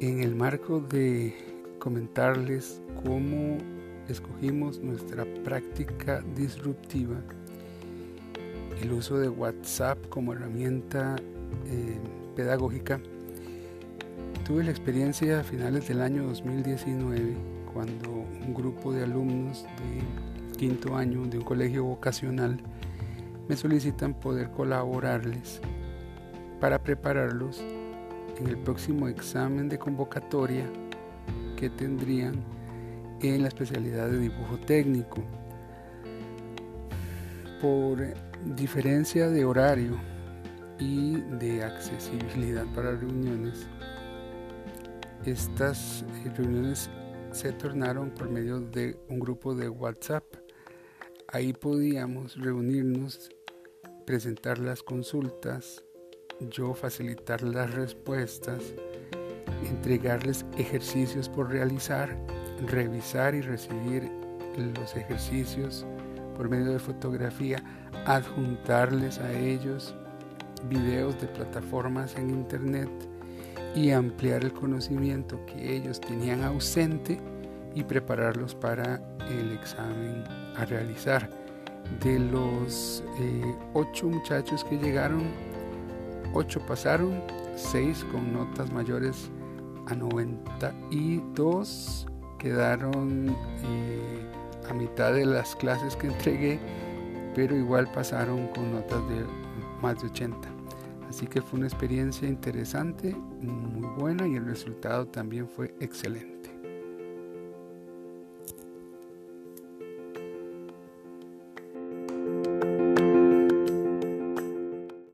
en el marco de comentarles cómo escogimos nuestra práctica disruptiva, el uso de WhatsApp como herramienta eh, pedagógica, tuve la experiencia a finales del año 2019 cuando un grupo de alumnos de quinto año de un colegio vocacional me solicitan poder colaborarles para prepararlos en el próximo examen de convocatoria que tendrían en la especialidad de dibujo técnico. Por diferencia de horario y de accesibilidad para reuniones, estas reuniones se tornaron por medio de un grupo de WhatsApp. Ahí podíamos reunirnos, presentar las consultas, yo facilitar las respuestas, entregarles ejercicios por realizar, revisar y recibir los ejercicios por medio de fotografía, adjuntarles a ellos videos de plataformas en internet y ampliar el conocimiento que ellos tenían ausente y prepararlos para el examen a realizar. De los eh, ocho muchachos que llegaron, 8 pasaron, 6 con notas mayores a 92 quedaron eh, a mitad de las clases que entregué, pero igual pasaron con notas de más de 80. Así que fue una experiencia interesante, muy buena y el resultado también fue excelente.